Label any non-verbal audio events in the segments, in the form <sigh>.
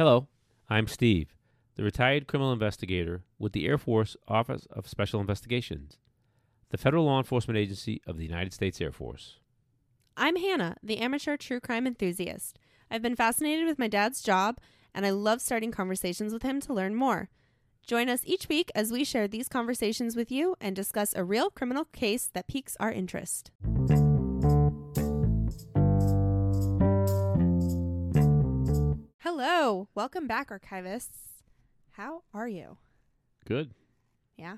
Hello, I'm Steve, the retired criminal investigator with the Air Force Office of Special Investigations, the federal law enforcement agency of the United States Air Force. I'm Hannah, the amateur true crime enthusiast. I've been fascinated with my dad's job, and I love starting conversations with him to learn more. Join us each week as we share these conversations with you and discuss a real criminal case that piques our interest. Hello, welcome back, archivists. How are you? Good. Yeah,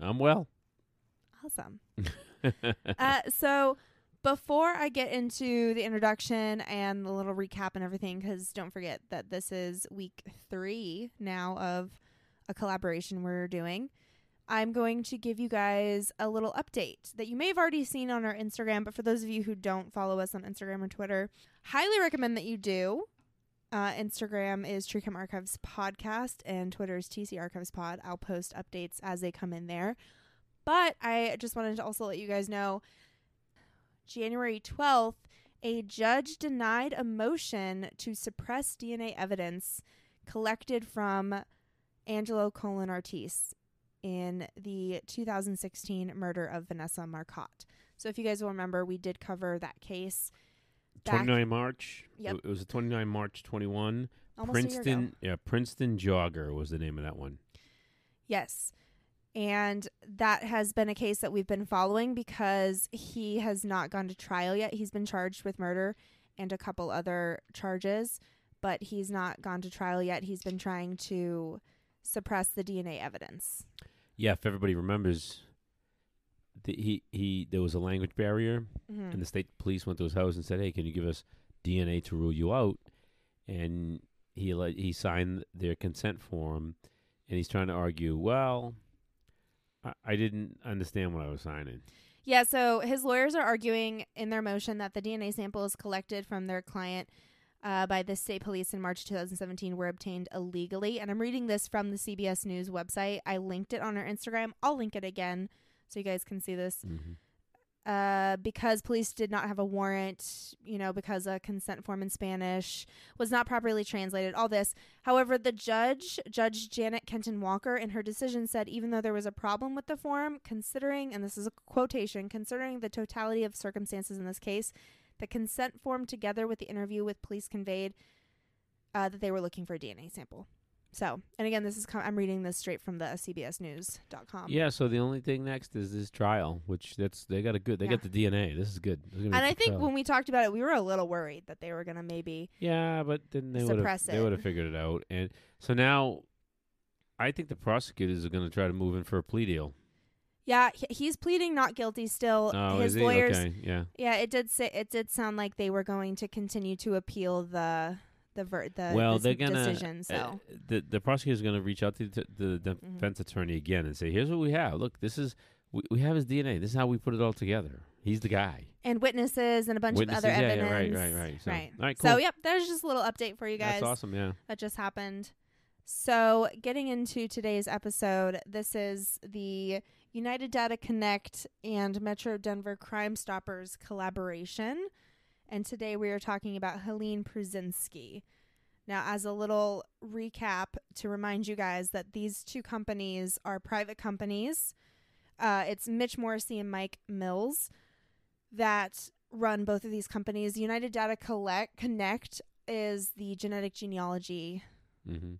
I'm well. awesome. <laughs> uh, so before I get into the introduction and the little recap and everything, because don't forget that this is week three now of a collaboration we're doing. I'm going to give you guys a little update that you may have already seen on our Instagram, but for those of you who don't follow us on Instagram or Twitter, highly recommend that you do. Uh, Instagram is True Archives Podcast and Twitter is TC Archives Pod. I'll post updates as they come in there. But I just wanted to also let you guys know January 12th, a judge denied a motion to suppress DNA evidence collected from Angelo Colon Ortiz in the 2016 murder of Vanessa Marcotte. So if you guys will remember, we did cover that case. Back 29 March. Yep. It was a 29 March 21. almost a year ago. Princeton, yeah, Princeton Jogger was the name of that one. Yes. And that has been a case that we've been following because he has not gone to trial yet. He's been charged with murder and a couple other charges, but he's not gone to trial yet. He's been trying to suppress the DNA evidence. Yeah, if everybody remembers, the, he he there was a language barrier, Mhm. and the state police went to his house and said, "Hey, can you give us DNA to rule you out?" And he let, he signed their consent form, and he's trying to argue, "Well, I, I didn't understand what I was signing." Yeah, so his lawyers are arguing in their motion that the DNA samples collected from their client uh, by the state police in March 2017 were obtained illegally. And I'm reading this from the CBS News website. I linked it on our Instagram. I'll link it again so you guys can see this. Mm-hmm. Uh, because police did not have a warrant, you know, because a consent form in Spanish was not properly translated, all this. However, the judge, Judge Janet Kenton Walker, in her decision said even though there was a problem with the form, considering, and this is a quotation, considering the totality of circumstances in this case, the consent form together with the interview with police conveyed uh, that they were looking for a DNA sample. So, and again, this is com- I'm reading this straight from the CBSNews.com. Yeah, so the only thing next is this trial, which that's they got a good they Yeah. got the DNA. This is good. This is gonna be And a I good think trial. when we talked about it, we were a little worried that they were gonna maybe yeah, but then they would have they it. would have figured it out, and so now. I think the prosecutors are going to try to move in for a plea deal. Yeah, he- he's pleading not guilty still. Oh, His is he? lawyers Okay, yeah. Yeah, it did say it did sound like they were going to continue to appeal the the ver- the well, they're gonna decision, so uh, the the prosecutor's going to reach out to the, the Mm-hmm. defense attorney again and say, "Here's what we have. Look, this is we, we have his DNA. This is how we put it all together. He's the guy." and witnesses and a bunch Witnesses, of other yeah, yeah, evidence. right, right, right. So, right. all right, So yep, there's just a little update for you guys That's awesome. Yeah. that just happened. So, getting into today's episode, this is the United Data Connect and Metro Denver Crime Stoppers collaboration. And today we are talking about Helene Pruszynski. Now, as a little recap to remind you guys that these two companies are private companies, uh, it's Mitch Morrissey and Mike Mills that run both of these companies. United Data Collect Connect is the genetic genealogy Mm-hmm.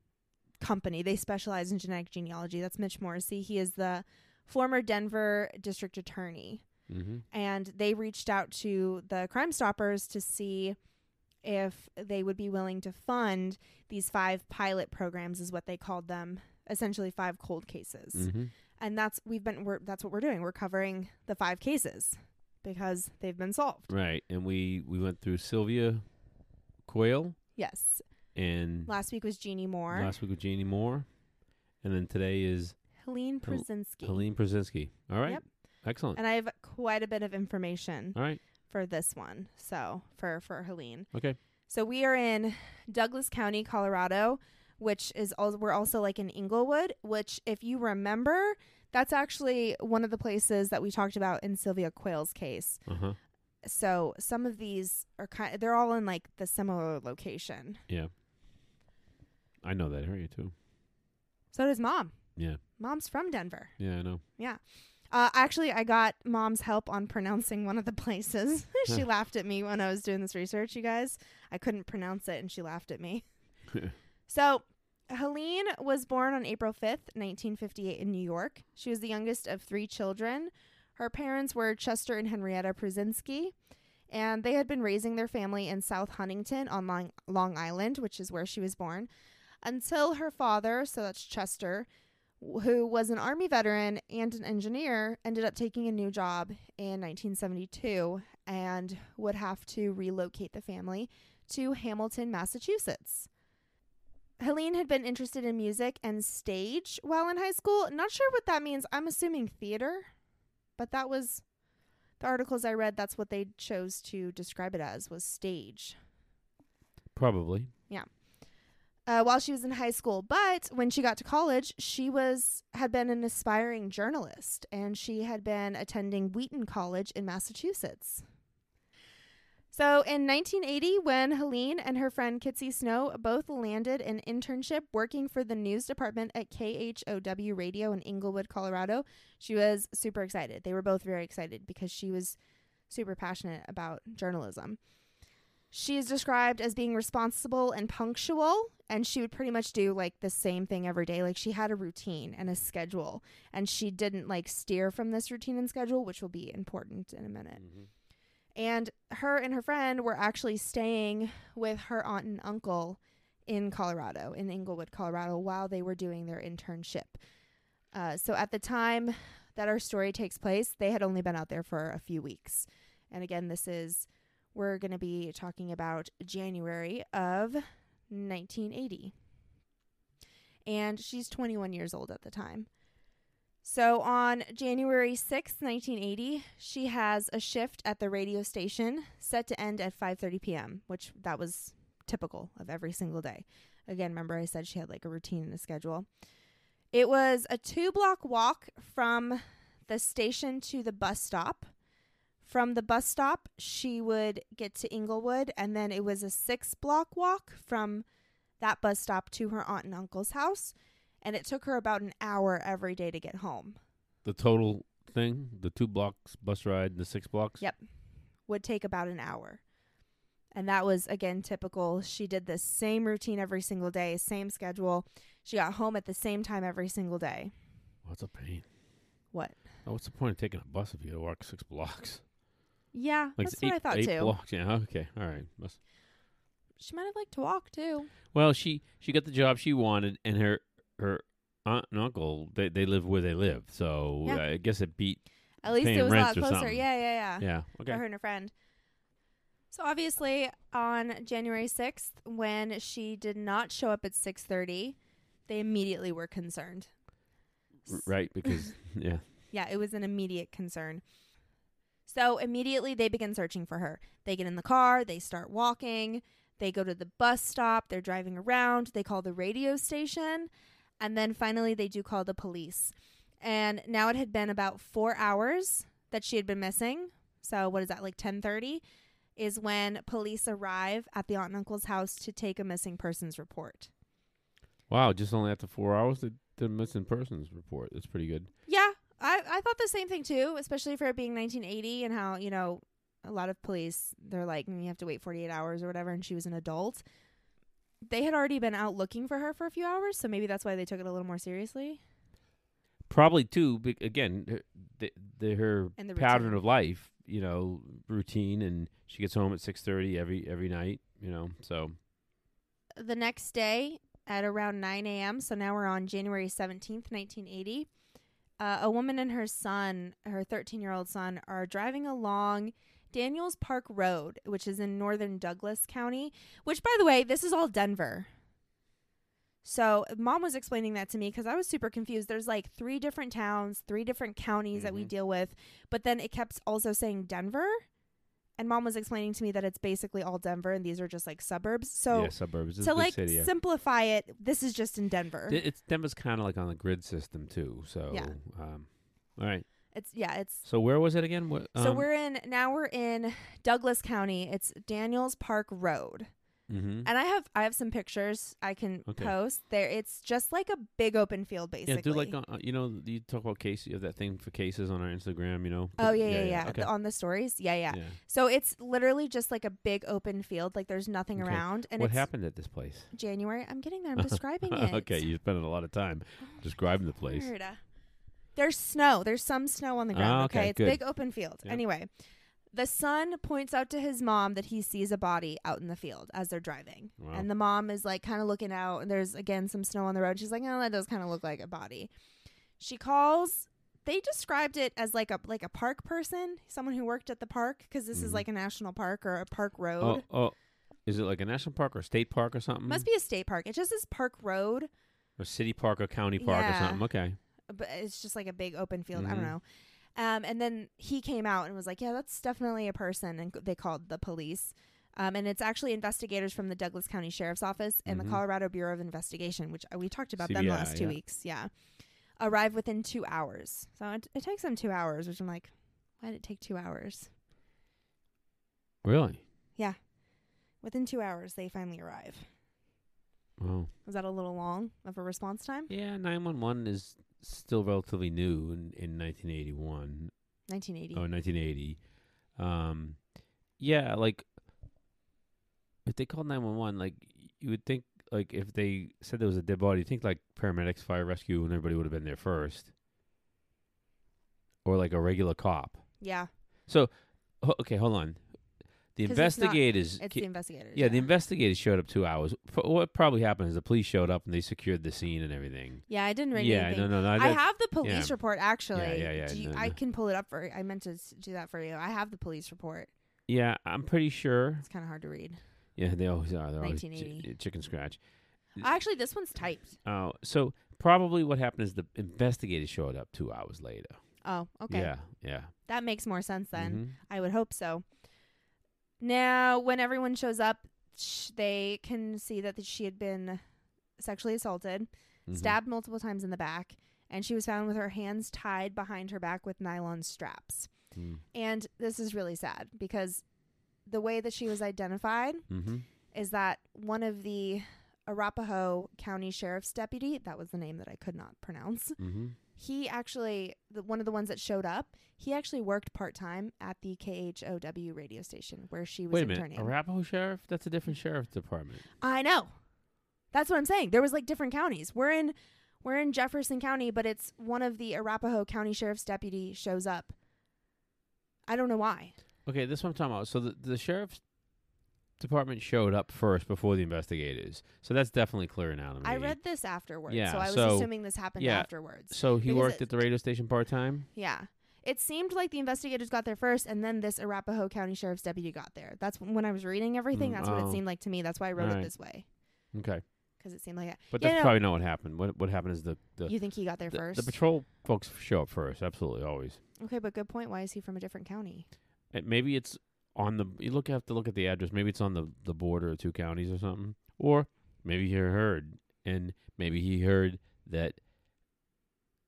company. They specialize in genetic genealogy. That's Mitch Morrissey. He is the former Denver district attorney. Mm-hmm. And they reached out to the Crime Stoppers to see if they would be willing to fund these five pilot programs, is what they called them, essentially five cold cases. Mm-hmm. And that's we've been we're, that's what we're doing. We're covering the five cases because they've been solved. Right, and we we went through Sylvia Quayle Yes. and Last week was Jeannie Moore, last week was Jeannie Moore, and then today is Helene Hel- Helene Pruszynski. All right, Yep. Excellent. And I have quite a bit of information All right, for this one. So for for Helene. okay. So we are in Douglas County, Colorado, which is also we're also like in Englewood, which if you remember, that's actually one of the places that we talked about in Sylvia Quayle's case. Uh huh. So some of these are kind they're all in like the similar location. Yeah. I know that area too. So does mom. Yeah. Mom's from Denver. Yeah, I know. Uh, actually, I got mom's help on pronouncing one of the places. <laughs> <laughs> she laughed at me when I was doing this research, you guys. I couldn't pronounce it, and she laughed at me. <laughs> So, Helene was born on April 5th, 1958, in New York. She was the youngest of three children. Her parents were Chester and Henrietta Pruszynski, and they had been raising their family in South Huntington on Long, Long Island, which is where she was born, until her father, so that's Chester, who was an Army veteran and an engineer, ended up taking a new job in 1972 and would have to relocate the family to Hamilton, Massachusetts. Helene had been interested in music and stage while in high school. Not sure what that means. I'm assuming theater, but that was the articles I read. That's what they chose to describe it as was stage Probably. Uh, while she was in high school. But when she got to college, she was had been an aspiring journalist, and she had been attending Wheaton College in Massachusetts. So in 1980, when Helene and her friend Kitsy Snow both landed an internship working for the news department at KHOW Radio in Englewood, Colorado, she was super excited. They were both very excited because she was super passionate about journalism. She is described as being responsible and punctual, and she would pretty much do like the same thing every day. Like she had a routine and a schedule, and she didn't like steer from this routine and schedule, which will be important in a minute. And her and her friend were actually staying with her aunt and uncle in Colorado, in Englewood, Colorado, while they were doing their internship. Uh, so at the time that our story takes place, they had only been out there for a few weeks. And again, this is, we're going to be talking about January of 1980. And she's 21 years old at the time. So on January 6th, 1980, she has a shift at the radio station set to end at 5:30 p.m., which that was typical of every single day. Again, remember I said she had like a routine and a schedule. It was a 2-block walk from the station to the bus stop. From the bus stop, she would get to Englewood and then it was a 6-block walk from that bus stop to her aunt and uncle's house and it took her about an hour every day to get home. The total thing, the two blocks bus ride, the six blocks. Yep. Would take about an hour. And that was again typical. She did the same routine every single day, same schedule. She got home at the same time every single day. What's a pain? What? Oh, what's the point of taking a bus if you got to walk six blocks? Yeah, Like that's it's what eight, I thought eight too. blocks. Yeah. Okay. All right. Must- She might have liked to walk too. Well, she she got the job she wanted, and her her aunt and uncle they they live where they live, so Yeah. I guess it beat. At least it was a lot closer. Yeah, yeah, yeah. Yeah. Okay. for her and her friend. So obviously, on January sixth, when she did not show up at six thirty, they immediately were concerned. R- right. Because <laughs> yeah. Yeah, it was an immediate concern. So immediately they begin searching for her. They get in the car, they start walking, they go to the bus stop, they're driving around, they call the radio station, and then finally they do call the police. And now it had been about 4 hours that she had been missing. So what is that like 10:30 is when police arrive at the aunt and uncle's house to take a missing persons report. Wow. Just only after four hours, the the missing persons report. That's pretty good. Yeah, I I thought the same thing too, especially for it being 1980 and how you know a lot of police they're like "Mm, you have to wait 48 hours or whatever, and she was an adult. They had already been out looking for her for a few hours, so maybe that's why they took it a little more seriously. Probably too. Be- again, her, the, the, her And the pattern routine. of life, you know, routine, and she gets home at six thirty every every night. You know, so The next day at around 9 a.m., so now we're on January 17th, 1980. Uh, a woman and her son, her 13 year old son, are driving along Daniels Park Road, which is in northern Douglas County, which, by the way, this is all Denver. So, mom was explaining that to me because I was super confused. There's like three different towns, three different counties that we Mhm. deal with, but then it kept also saying Denver. And mom was explaining to me that it's basically all Denver and these are just like suburbs. So, yeah, suburbs. It's to like city, yeah. simplify it, this is just in Denver. D- It's Denver's kind of like on the grid system too. So Yeah. Um, all right. It's yeah, it's So where was it again? What, so um, we're in now we're in Douglas County. It's Daniels Park Road. Mm-hmm. And I have I have some pictures I can Okay. post. There it's just like a big open field basically. Yeah, do like uh, you know you talk about cases. You have that thing for cases on our Instagram. You know. Oh Put- yeah, yeah, yeah. Okay. The- on the stories. Yeah, yeah, yeah. So it's literally just like a big open field. Like there's nothing Okay. around. And what happened at this place? January. I'm getting there. I'm <laughs> describing it. okay, you're spending a lot of time describing the place. There's snow. There's some snow on the ground. Ah, okay, It's good. big open field. Yep. Anyway, the son points out to his mom that he sees a body out in the field as they're driving, Wow. and the mom is like kind of looking out, and there's again some snow on the road. She's like, "Oh, that does kind of look like a body." She calls. They described it as like a like a park person, someone who worked at the park, because this is Mhm. like a national park or a park Oh, road. oh, is it like a national park or state park or something? Must be a state park. It just says Park Road. or city park or county park Yeah. or something. Okay. but it's just like a big open field. I don't Mhm. know. Um, and then he came out and was like, "Yeah, that's definitely a person." And they called the police. Um, and it's actually investigators from the Douglas County Sheriff's Office and Mhm. the Colorado Bureau of Investigation, which uh, we talked about them the last two yeah. weeks. Yeah, arrive within two hours. So it, it takes them two hours, which I'm like, why did it take two hours? Really? Yeah. Within two hours, they finally arrive. Wow. Was that a little long of a response time? Yeah, nine one one is still relatively new in in 1981 1980. or 1980. Um, yeah, like if they called nine one one, like you would think, like if they said there was a dead body, you think like paramedics, fire rescue, and everybody would have been there first, or like a regular cop. Yeah, Ho- okay, hold on. The 'Cause it's not- investigators, it's ca- the investigators. yeah, the investigators showed up two hours. F- What probably happened is the police showed up and they secured the scene and everything. Yeah, I didn't read yeah, anything. no, no, no. I that- have the police yeah. report actually. yeah, yeah, Do you, no, I can pull it up for. I meant to s- do that for you. I have the police report. yeah, I'm pretty sure. It's kind of hard to read. Yeah, they always are. They're always chi- 1980. chicken scratch. Actually, this one's typed. Oh, so probably what happened is the investigators showed up two hours later. Oh, okay. Yeah, yeah. That makes more sense then. Mhm. I would hope so. Now, when everyone shows up, sh- they can see that she had been sexually assaulted, Mhm. stabbed multiple times in the back, and she was found with her hands tied behind her back with nylon straps. Mm. And this is really sad because the way that she was identified Mhm. is that one of the Arapahoe County Sheriff's deputy, that was the name that I could not pronounce. Mhm. He actually, the, one of the ones that showed up, he actually worked part time at the KHOW radio station where she was Wait a minute. interning. Arapahoe sheriff? That's a different sheriff's department. I know. That's what I'm saying. There was like different counties. We're in we're in Jefferson County, but it's one of the Arapahoe County Sheriff's deputy shows up. I don't know why. Okay, this is what I'm talking about. So the the sheriff's department showed up first before the investigators. So that's definitely clear now to me. I read this afterwards, Yeah, so I was so- assuming this happened yeah. afterwards. So he because worked it- at the radio station part time. Yeah. It seemed like the investigators got there first, and then this Arapahoe County Sheriff's deputy got there. That's when I was reading everything. Mm, that's what oh. it seemed like to me. That's why I wrote Alright. it this way Okay, because it seemed like it. but Yeah, that's no. probably not what happened. What what happened is the the, You think he got there the, first? the patrol folks show up first. Absolutely, always. okay, but good point. Why is he from a different county? Uh, maybe it's on the you look have to look at the address. Maybe it's on the the border of two counties or something. Or maybe he heard and maybe he heard that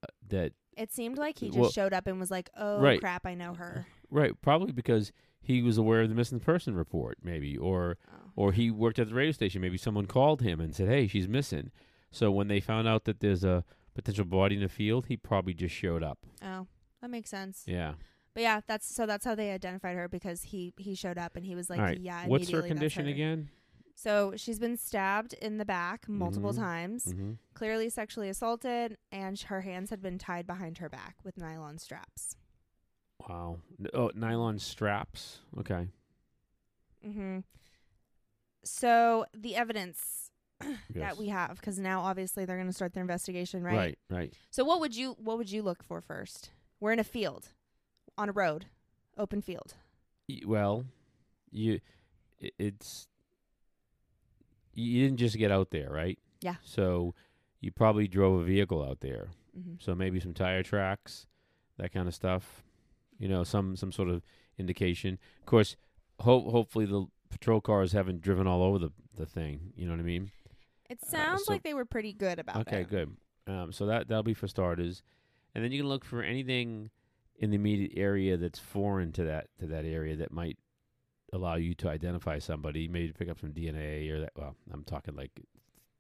uh, that It seemed like he just Well- showed up and was like, "Oh Right. crap, I know her." right probably because he was aware of the missing person report maybe or Oh. or he worked at the radio station. Maybe someone called him and said, "Hey, she's missing." So when they found out that there's a potential body in the field, he probably just showed up. Oh, that makes sense. Yeah. But yeah, that's so that's how they identified her because he he showed up and he was like, All right. "Yeah." What's her immediately, that's condition her." again? So she's been stabbed in the back multiple Mhm. times. Mm-hmm. clearly sexually assaulted, and sh- her hands had been tied behind her back with nylon straps. Wow. N- Oh, nylon straps. Okay. hmm So the evidence <clears throat> that we have, because now obviously they're going to start their investigation, right? Right. Right. So what would you what would you look for first? We're in a field, on a road, open field. Y- Well, you, i- it's you didn't just get out there, right? Yeah. So you probably drove a vehicle out there. hmm So maybe some tire tracks, that kind of stuff. You know, some some sort of indication. Of course, ho- hopefully the patrol cars haven't driven all over the the thing. You know what I mean? It sounds so- like they were pretty good about that. okay, it. good. Um, so that that'll be for starters, and then you can look for anything in the immediate area that's foreign to that to that area that might allow you to identify somebody, maybe pick up some DNA or that. Well, I'm talking like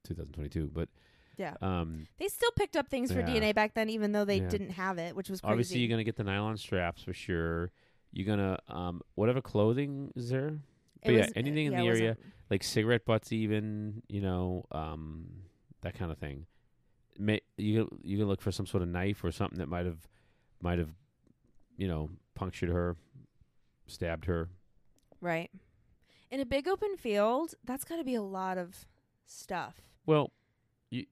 2022, but Yeah. Um, They still picked up things for Yeah. DNA back then, even though they Yeah. didn't have it, which was crazy. obviously, you're gonna get the nylon straps for sure. You're gonna um, whatever clothing is there, It but yeah, was- anything in yeah, the area, wasn't- like cigarette butts, even you know, um, that kind of thing. May, you you can look for some sort of knife or something that might have might have you know punctured her, stabbed her. Right. In a big open field, that's got to be a lot of stuff. Well, you,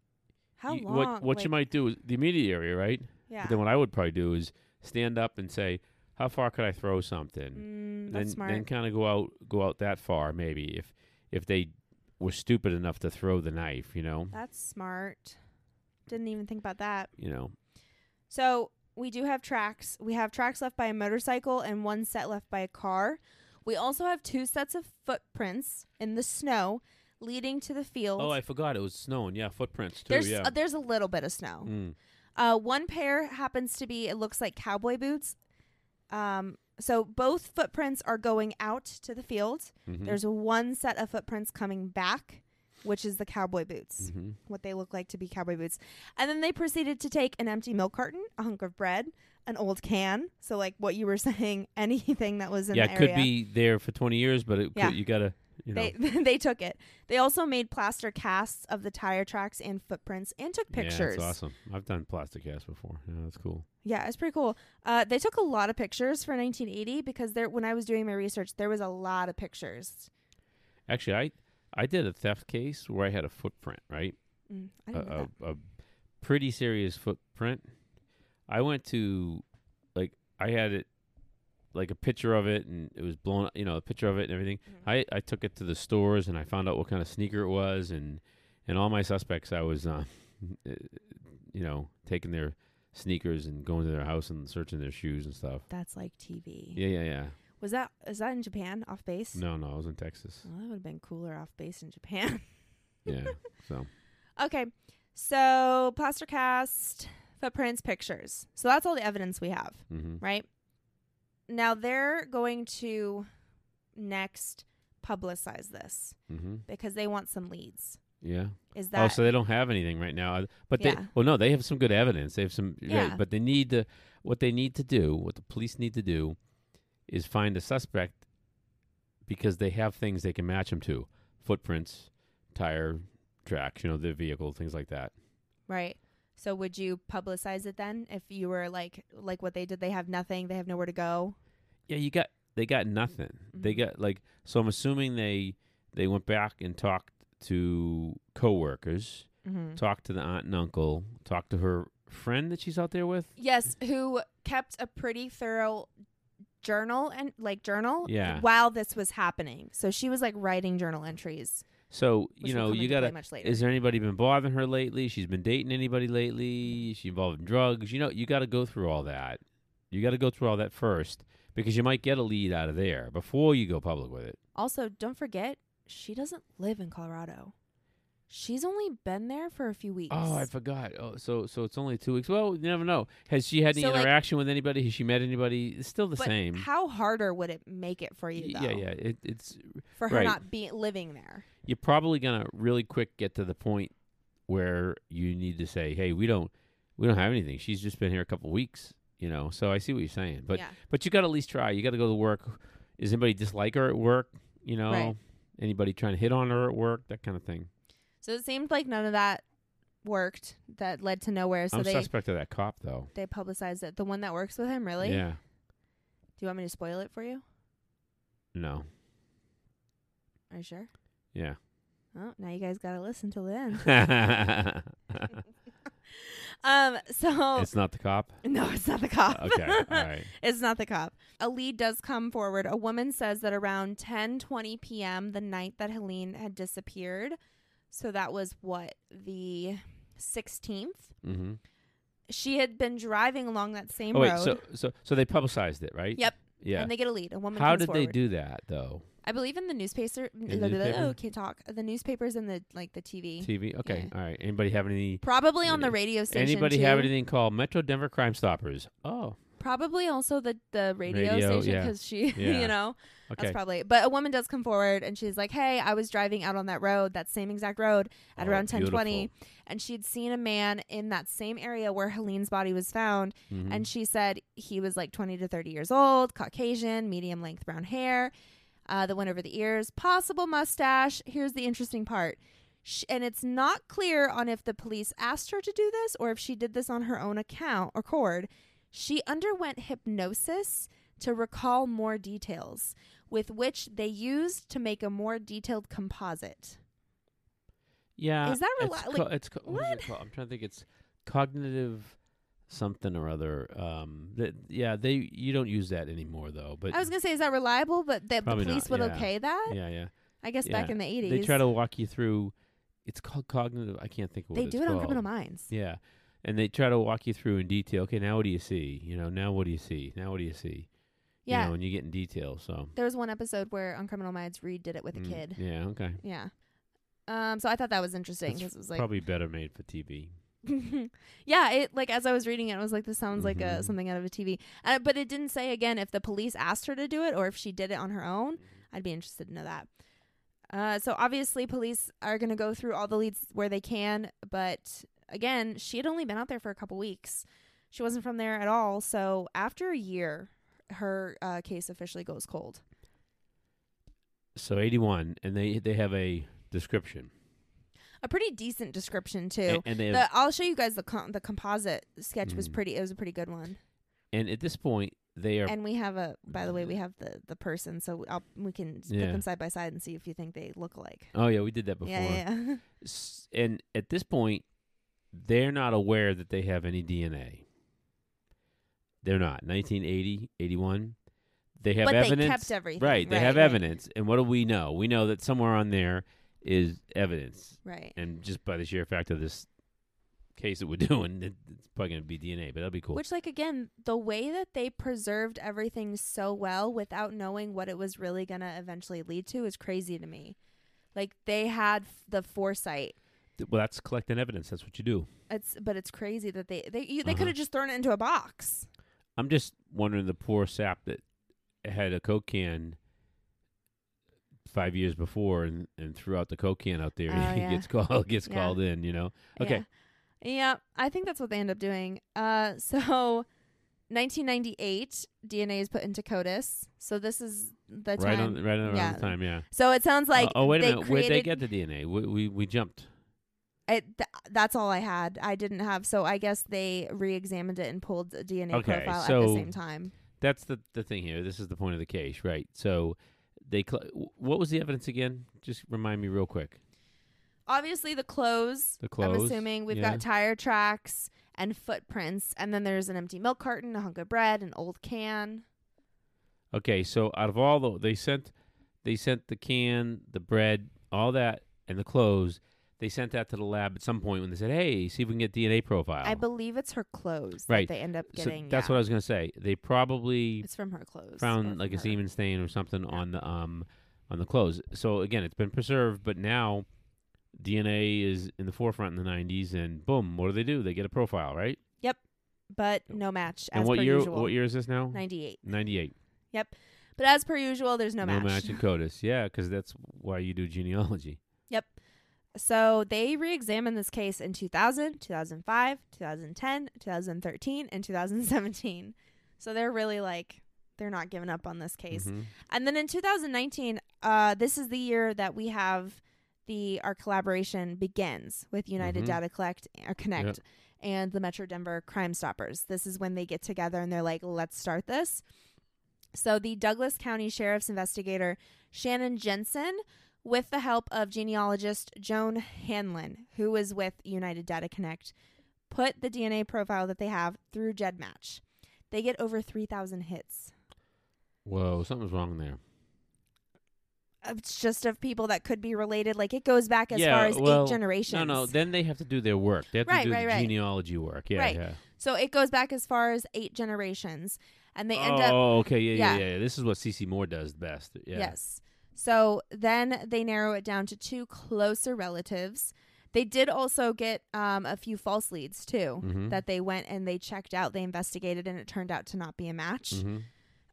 How you- long? what what you might do is the immediate area, right? Yeah. But then what I would probably do is stand up and say, "How far could I throw something?" Mm, then that's smart. then kind of go out go out that far maybe if if they were stupid enough to throw the knife, you know, that's smart. Didn't even think about that. you know. So we do have tracks. We have tracks left by a motorcycle and one set left by a car. We also have two sets of footprints in the snow leading to the field. Oh, I forgot it was snowing. Yeah, footprints too. there's yeah. uh, there's a little bit of snow. Mm. Uh, one pair happens to be it looks like cowboy boots. Um, so both footprints are going out to the field. Mhm. There's one set of footprints coming back, which is the cowboy boots, Mhm. what they look like to be cowboy boots. And then they proceeded to take an empty milk carton, a hunk of bread, an old can. So like what you were <laughs> saying, anything that was in yeah, it could area. be there for 20 years, but it Yeah. could, you gotta, you know. They <laughs> they took it. They also made plaster casts of the tire tracks and footprints and took pictures. Yeah, that's awesome. I've done plaster casts before. Yeah, that's cool. Yeah, it's pretty cool. Uh, they took a lot of pictures for 1980 because there, when I was doing my research, there was a lot of pictures. Actually, I I did a theft case where I had a footprint, right? Mm, I a, a, a pretty serious footprint. I went to like I had it like a picture of it and it was blown up you know, a picture of it and everything. Mhm. I, I took it to the stores and I found out what kind of sneaker it was and and all my suspects I was uh, <laughs> you know, taking their sneakers and going to their house and searching their shoes and stuff. That's like TV. Yeah, yeah, yeah. Was that is that in Japan off base? No, no, I was in Texas. Well, that would have been cooler off base in Japan. <laughs> Yeah. So okay, so plaster cast, footprints, pictures. So that's all the evidence we have, mhm. right? Now they're going to next publicize this Mhm. because they want some leads. Yeah. Is that? oh, so they don't have anything right now. But they Yeah. well no, they have some good evidence. They have some right, Yeah. but they need to what they need to do, what the police need to do is find a suspect because they have things they can match them to. Footprints, tire tracks, you know, the vehicle, things like that. right? So would you publicize it then if you were like like what they did? They have nothing. They have nowhere to go. Yeah, you got they got nothing. They Mhm. got like so I'm assuming they they went back and talked to coworkers, Mm-hmm. talked to the aunt and uncle, talked to her friend that she's out there with. Yes, who kept a pretty thorough journal and like journal Yeah. while this was happening. So she was like writing journal entries. So, you know, you gotta. much later. Is there anybody been bothering her lately? She's been dating anybody lately? Is she involved in drugs? You know, you got to go through all that. You got to go through all that first because you might get a lead out of there before you go public with it. also, don't forget, she doesn't live in Colorado. She's only been there for a few weeks. Oh, I forgot. Oh, so so it's only two weeks. Well, you never know. Has she had any So, like- interaction with anybody? Has she met anybody? It's still the but same. how harder would it make it for you Y- though? yeah, yeah. It, it's For her Right. not being living there. you're probably gonna really quick get to the point where you need to say, "Hey, we don't we don't have anything. She's just been here a couple weeks." You know. So I see what you're saying, but yeah. But you got to at least try. You got to go to work. Is anybody dislike her at work? You know, Right. anybody trying to hit on her at work? That kind of thing. So it seemed like none of that worked. That led to nowhere. So I'm they suspect of that cop, though. they publicized it. The one that works with him, really? Yeah. Do you want me to spoil it for you? No. Are you sure? Yeah. Oh, now you guys gotta listen till the end. <laughs> <laughs> um. So it's not the cop. <laughs> no, it's not the cop. Okay. All right. it's not the cop. A lead does come forward. A woman says that around 10:20 p.m. the night that Helene had disappeared, so that was what the 16th. Mm-hmm. She had been driving along that same Oh wait. road, So so so they publicized it, right? Yep. Yeah. and they get a lead. A woman. How did they do that though? I believe in the newspaper. the newspaper? Oh, can't talk. The newspapers and the like the TV. TV. Okay. Yeah. All right. Anybody have any? Probably on the radio station. Anybody too. have anything called Metro Denver Crime Stoppers? Oh, Probably also the the radio, Radio, station yeah. because she, <laughs> Yeah. you know, Okay. that's probably. But a woman does come forward and she's like, "Hey, I was driving out on that road, that same exact road, at Oh, around ten twenty, and she'd seen a man in that same area where Helene's body was found, Mhm. and she said he was like twenty to thirty years old, Caucasian, medium length brown hair, uh, that went over the ears, possible mustache. Here's the interesting part." And it's not clear on if the police asked her to do this or if she did this on her own account or cord. She underwent hypnosis to recall more details, with which they used to make a more detailed composite. yeah. is that it's, reli- co- like, it's co- what it called? I'm trying to think. It's cognitive something or other. Um. That, yeah. They you don't use that anymore though. But I was gonna say, is that reliable? But that the Probably not, police would yeah. okay that? yeah, yeah. I guess back in the eighties, They try to walk you through. It's called cognitive. I can't think of what They it's do it on. Criminal Minds. Yeah. And they try to walk you through in detail. Okay, now what do you see? You know, now what do you see? Now what do you see? Yeah. You know, and you get in detail. So There was one episode where on Criminal Minds, Reid did it with a Mm, kid. Yeah. Okay. Yeah. Um. So I thought that was interesting because it was like, Probably better made for TV. <laughs> yeah. It like as I was reading it, I was like, this sounds like a Mhm. something out of a TV. Uh, but it didn't say again if the police asked her to do it or if she did it on her own. I'd be interested to know that. Uh, so obviously, police are going to go through all the leads where they can. But again, she had only been out there for a couple weeks. She wasn't from there at all. So after a year, her uh, case officially goes cold. So 81, and they they have a description. A pretty decent description too. And, and they The, I'll show you guys the com- the composite sketch was Mm. pretty. It was a pretty good one. and at this point they are And we have a. By the way, we have the the person, so I'll, we can s- put them side by side and see if you think they look alike. Oh yeah, we did that before. Yeah, yeah. <laughs> yeah. And at this point they're not aware that they have any DNA. They're not. 1980, 81. They have but evidence. they kept everything. Right, they have right, evidence. And what do we know? We know that somewhere on there is evidence. Right. And just by the sheer fact of this case that we're <laughs> doing, it, it's probably going to be DNA, but that'll be cool. Which, like, again, the way that they preserved everything so well without knowing what it was really going to eventually lead to is crazy to me. Like, they had f- the foresight. Well, that's collecting evidence. That's what you do. It's, but it's crazy that they they you, they Uh-huh. could have just thrown it into a box. I'm just wondering the poor sap that had a Coke can five years before and, and threw out the Coke can out there. <laughs> Oh, and he yeah. gets called gets Yeah. called in. You know. Okay. Yeah. yeah, I think that's what they end up doing. Uh, <laughs> so 1998, DNA is put into CODIS. So this is the right time. on right around yeah. the time. Yeah. So it sounds like oh, oh, wait a they minute. Where'd they created- get the DNA? We we, we jumped. It, th- that's all I had. I didn't have. So I guess they re-examined it and pulled a DNA Okay, profile at the same time. That's the the thing here. This is the point of the case, right? So they cl- what was the evidence again? Just remind me real quick. Obviously, the clothes. The clothes. I'm assuming we've yeah. got tire tracks and footprints, and then there's an empty milk carton, a hunk of bread, an old can. Okay, so out of all the they sent they sent the can, the bread, all that, and the clothes. They sent that to the lab at some point when they said, "Hey, see if we can get DNA profile." I believe it's her clothes Right. that they end up so getting. that's yeah. what I was gonna say. They probably It's from her clothes. found like a her. semen stain or something Yeah. on the um on the clothes. So again, it's been preserved, but now DNA is in the forefront in the 90s, and boom, what do they do? They get a profile, right? Yep. But no match. and what year? Usual. What year is this now? 98. 98. Yep. But as per usual, there's no, no match. No match in <laughs> CODIS. Yeah, because that's why you do genealogy. So they re-examined this case in 2000, 2005, 2010, 2013, and 2017. So they're really like they're not giving up on this case. Mhm. And then in 2019, uh, this is the year that we have the our collaboration begins with United Mhm. Data Collect or Connect Yep. and the Metro Denver Crime Stoppers. This is when they get together and they're like, let's start this. So the Douglas County Sheriff's investigator Shannon Jensen, with the help of genealogist Joan Hanlon, who was with United Data Connect, put the DNA profile that they have through GEDmatch. They get over 3,000 hits. Whoa, something's wrong there. Uh, it's just of people that could be related. Like it goes back as Yeah, far as well, eight generations. No, no. Then they have to do their work. They have Right, to do right, the right. genealogy work. Yeah, Right. yeah. So it goes back as far as eight generations. And they end up oh, okay. Yeah, yeah, yeah. yeah, This is what CeCe Moore does best. Yeah. Yes. So then they narrow it down to two closer relatives. They did also get um, a few false leads too Mhm. that they went and they checked out, they investigated, and it turned out to not be a match. Mhm.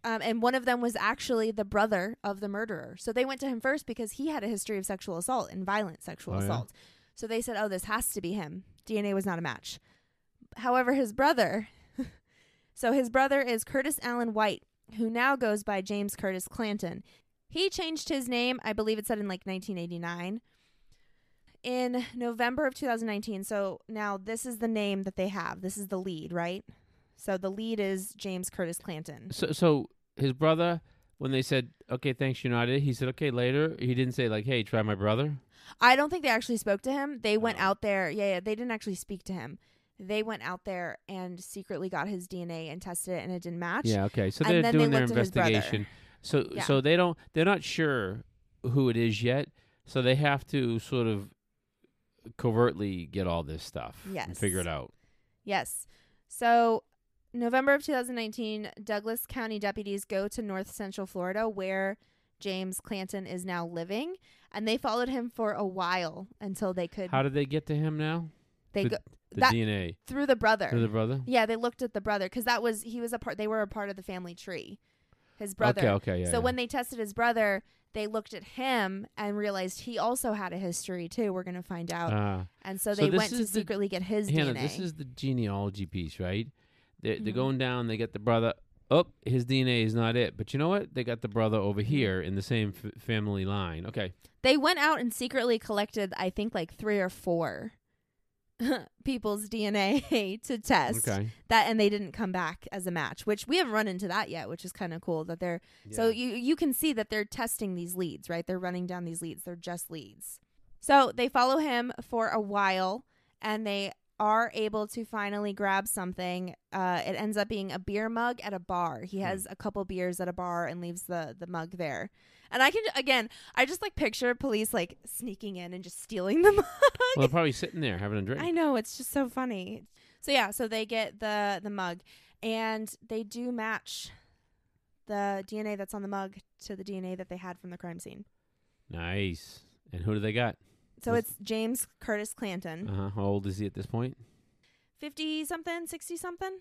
Um, and one of them was actually the brother of the murderer. So they went to him first because he had a history of sexual assault and violent sexual Oh, yeah? assault. So they said, oh, this has to be him. DNA was not a match. However, his brother, <laughs> so his brother is Curtis Allen White, who now goes by James Curtis Clanton. He changed his name, I believe it said in like 1989. In November of 2019, so now this is the name that they have. This is the lead, right? So the lead is James Curtis Clanton. So, so his brother, when they said, "Okay, thanks, United," he said, "Okay, later." He didn't say like, "Hey, try my brother." I don't think they actually spoke to him. They went Oh. out there. Yeah, yeah, they didn't actually speak to him. They went out there and secretly got his DNA and tested it, and it didn't match. Yeah. Okay. So And they're then they doing their investigation. So, Yeah. so they don't. They're not sure who it is yet. So they have to sort of covertly get all this stuff and figure it out. Yes. So, November of 2019, Douglas County deputies go to North Central Florida, where James Clanton is now living, and they followed him for a while until they could. How did they get to him now? they the- go The That- DNA through the brother. to the brother. yeah, they looked at the brother because that was he was a part. They were a part of the family tree. His brother. Okay. Okay. Yeah. so yeah. when they tested his brother, they looked at him and realized he also had a history too. We're gonna find out, Ah. and so so they went to secretly get his Hannah, DNA. this is the genealogy piece, right? They're, they're Mhm. going down. They get the brother. Oh, his DNA is not it. But you know what? They got the brother over Mm-hmm. here in the same f- family line. Okay. they went out and secretly collected, I think, like three or four <laughs> people's DNA <laughs> to test Okay. that, and they didn't come back as a match. Which we haven't run into that yet, which is kind of cool. That they're so you you can see that they're testing these leads, right? They're running down these leads. They're just leads. So they follow him for a while, and they are able to finally grab something. Uh, it ends up being a beer mug at a bar. He Hmm. has a couple beers at a bar and leaves the the mug there. And I can again, I just like picture police like sneaking in and just stealing the <laughs> mug. well, they're probably sitting there having a drink. I know it's just so funny. So yeah, so they get the the mug, and they do match the DNA that's on the mug to the DNA that they had from the crime scene. Nice. And who do they got? So Was- it's James Curtis Clanton, Uh huh. How old is he at this point? fifty something, sixty something.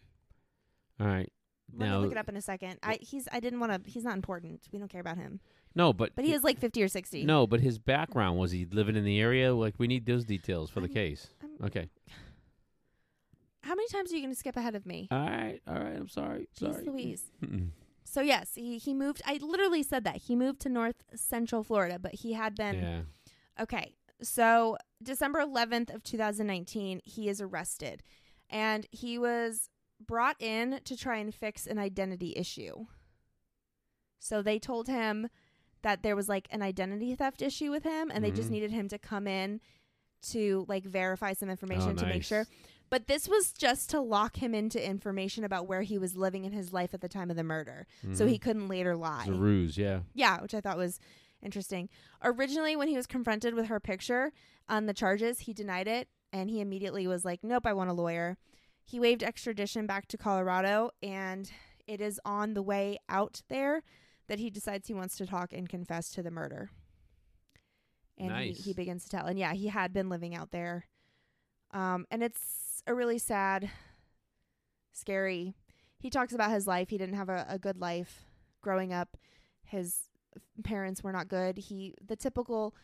All right. Let Now, me look it up in a second. I he's I didn't want to. He's not important. We don't care about him. no, but But he is like fifty or sixty. no, but his background was he living in the area? Like we need those details for the I'm- case. I'm- Okay. <sighs> How many times are you going to skip ahead of me? All right. All right. I'm sorry. Jeez Sorry. Louise. <laughs> Mm-mm. So yes, he he moved. I literally said that he moved to North Central Florida, but he had been yeah. Okay. So, December 11th of 2019, he is arrested and he was brought in to try and fix an identity issue. So, they told him that there was like an identity theft issue with him and they just Mhm. needed him to come in to like verify some information Oh, to make sure. But this was just to lock him into information about where he was living in his life at the time of the murder. So Mhm. he couldn't later lie. It's a ruse. Yeah. Yeah, which I thought was interesting. Originally, when he was confronted with her picture on the charges, he denied it and he immediately was like, Nope, I want a lawyer. He waived extradition back to Colorado and it is on the way out there that he decides he wants to talk and confess to the murder. And Nice. he, he begins to tell. And yeah, he had been living out there. Um, and it's a really sad, scary. He talks about his life. He didn't have a, a good life growing up. His parents were not good. He the typical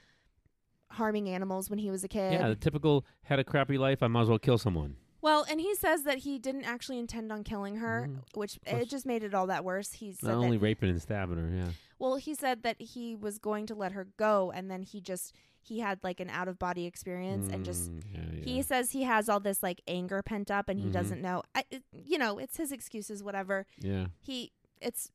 harming animals when he was a kid. Yeah. The typical had a crappy life. I might as well kill someone. well, and he says that he didn't actually intend on killing her, Mhm. which it just made it all that worse. He said Not only raping and stabbing her. Yeah. well, he said that he was going to let her go and then he just he had like an out of body experience and just Mm, yeah, yeah. he says he has all this like anger pent up and he Mhm. doesn't know. I, it, you know, it's his excuses whatever. yeah. He it's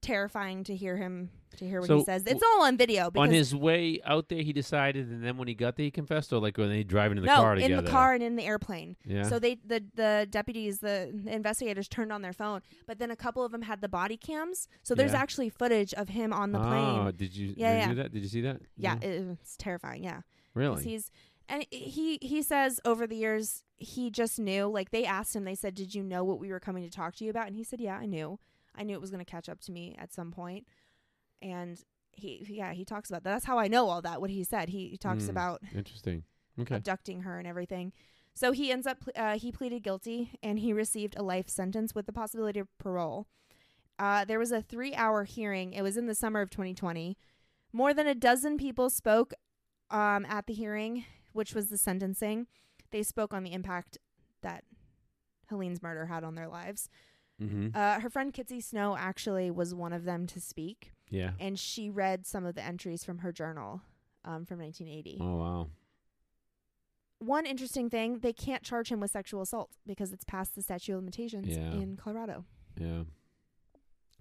terrifying to hear him to hear what So, he says. It's all on video because On his way out there, he decided, and then when he got there, he confessed, or like when they driving in the no, car in together. the car and in the airplane. Yeah. So they the the deputies, the investigators turned on their phone, but then a couple of them had the body cams. So there's Yeah. actually footage of him on the Oh, plane. Ah, did you? Yeah, did you yeah. do that? Did you see that? Yeah, it, it's terrifying. Yeah, 'Cause really. he's and he he says over the years he just knew. Like they asked him, they said, "Did you know what we were coming to talk to you about?" And he said, "Yeah, I knew. I knew it was going to catch up to me at some point." And he yeah he talks about that. That's how I know all that. What he said. He, he talks Mm. about Interesting. Okay. abducting her and everything. So he ends up uh, he pleaded guilty and he received a life sentence with the possibility of parole. Uh, there was a three hour hearing. It was in the summer of 2020. More than a dozen people spoke um, at the hearing, which was the sentencing. They spoke on the impact that Helene's murder had on their lives. Mm-hmm. Uh, her friend Kitsy Snow actually was one of them to speak, yeah. and she read some of the entries from her journal um, from 1980. Oh wow. One interesting thing, they can't charge him with sexual assault because it's past the statute of limitations Yeah. in Colorado, Yeah.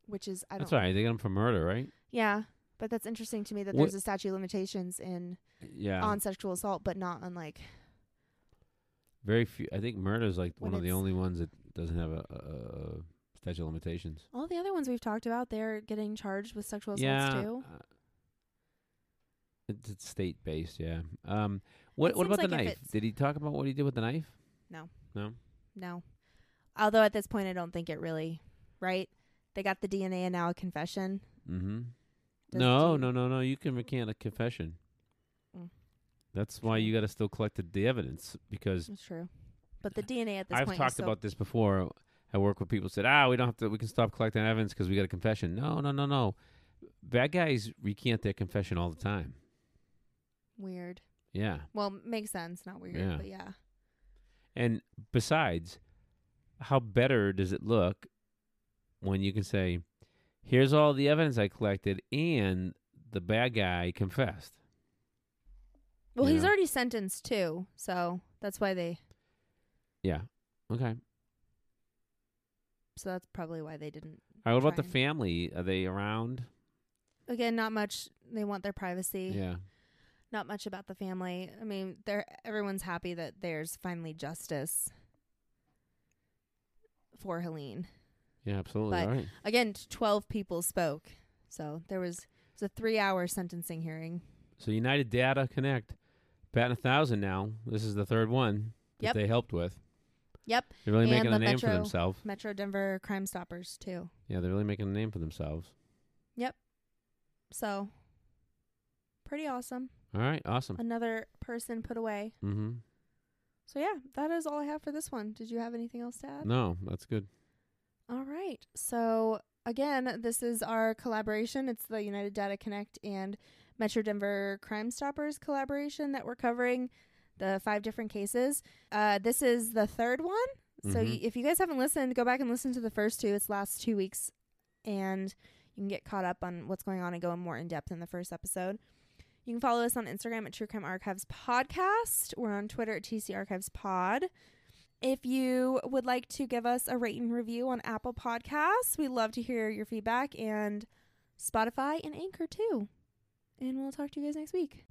which is I That's don't right. They got him for murder, right? Yeah, but that's interesting to me that What- there's a statute of limitations in Yeah. on sexual assault, but not on like Very few. I think murder is like When one of the only ones that doesn't have a, a, a statute of limitations. all the other ones we've talked about. They're getting charged with sexual assaults yeah. too. uh, it's, it's state based. Yeah. Um. What It What about seems the knife? Did he talk about what he did with the knife? No. No. No, although at this point I don't think it really. Right? They got the DNA and now a confession. Mm-hmm. Does No, do- no, no, no. You can recant a confession. Mm. That's why you got to still collect the, the evidence because That's true. But the DNA at this I've point. is talked about this before. I work with people said, ah, we don't have to. We can stop collecting evidence because we got a confession. No, no, no, no. Bad guys recant their confession all the time. weird. Yeah, Well, makes sense. Not weird, Yeah. but yeah. and besides, how better does it look when you can say, "Here's all the evidence I collected," and the bad guy confessed. Well, he's Yeah. already sentenced too, so that's why they. Yeah. Okay. So that's probably why they didn't. All right, what about the family? Are they around? Again, not much. They want their privacy. Yeah. not much about the family. I mean, they're everyone's happy that there's finally justice for Helene. Yeah, absolutely. But- All right. Again, t- 12 people spoke. So there was it was a 3-hour sentencing hearing. So United Data Connect, batting a thousand now. This is the third one that Yep. they helped with. Yep. They're really And making a the name for themselves. Metro Denver Crime Stoppers too. Yeah, they're really making a name for themselves. Yep. So pretty awesome. All right, awesome. Another person put away. Mm-hmm. So yeah, that is all I have for this one. Did you have anything else to add? No, that's good. All right. So again, this is our collaboration. It's the United Data Connect and Metro Denver Crime Stoppers collaboration that we're covering the five different cases. Uh, this is the third one. So Mhm. y- if you guys haven't listened, go back and listen to the first two. It's last two weeks, and you can get caught up on what's going on and go more in depth in the first episode. You can follow us on Instagram at True Crime Archives Podcast. We're on Twitter at TC Archives Pod. If you would like to give us a rate and review on Apple Podcasts, we'd love to hear your feedback and Spotify and Anchor too. And we'll talk to you guys next week.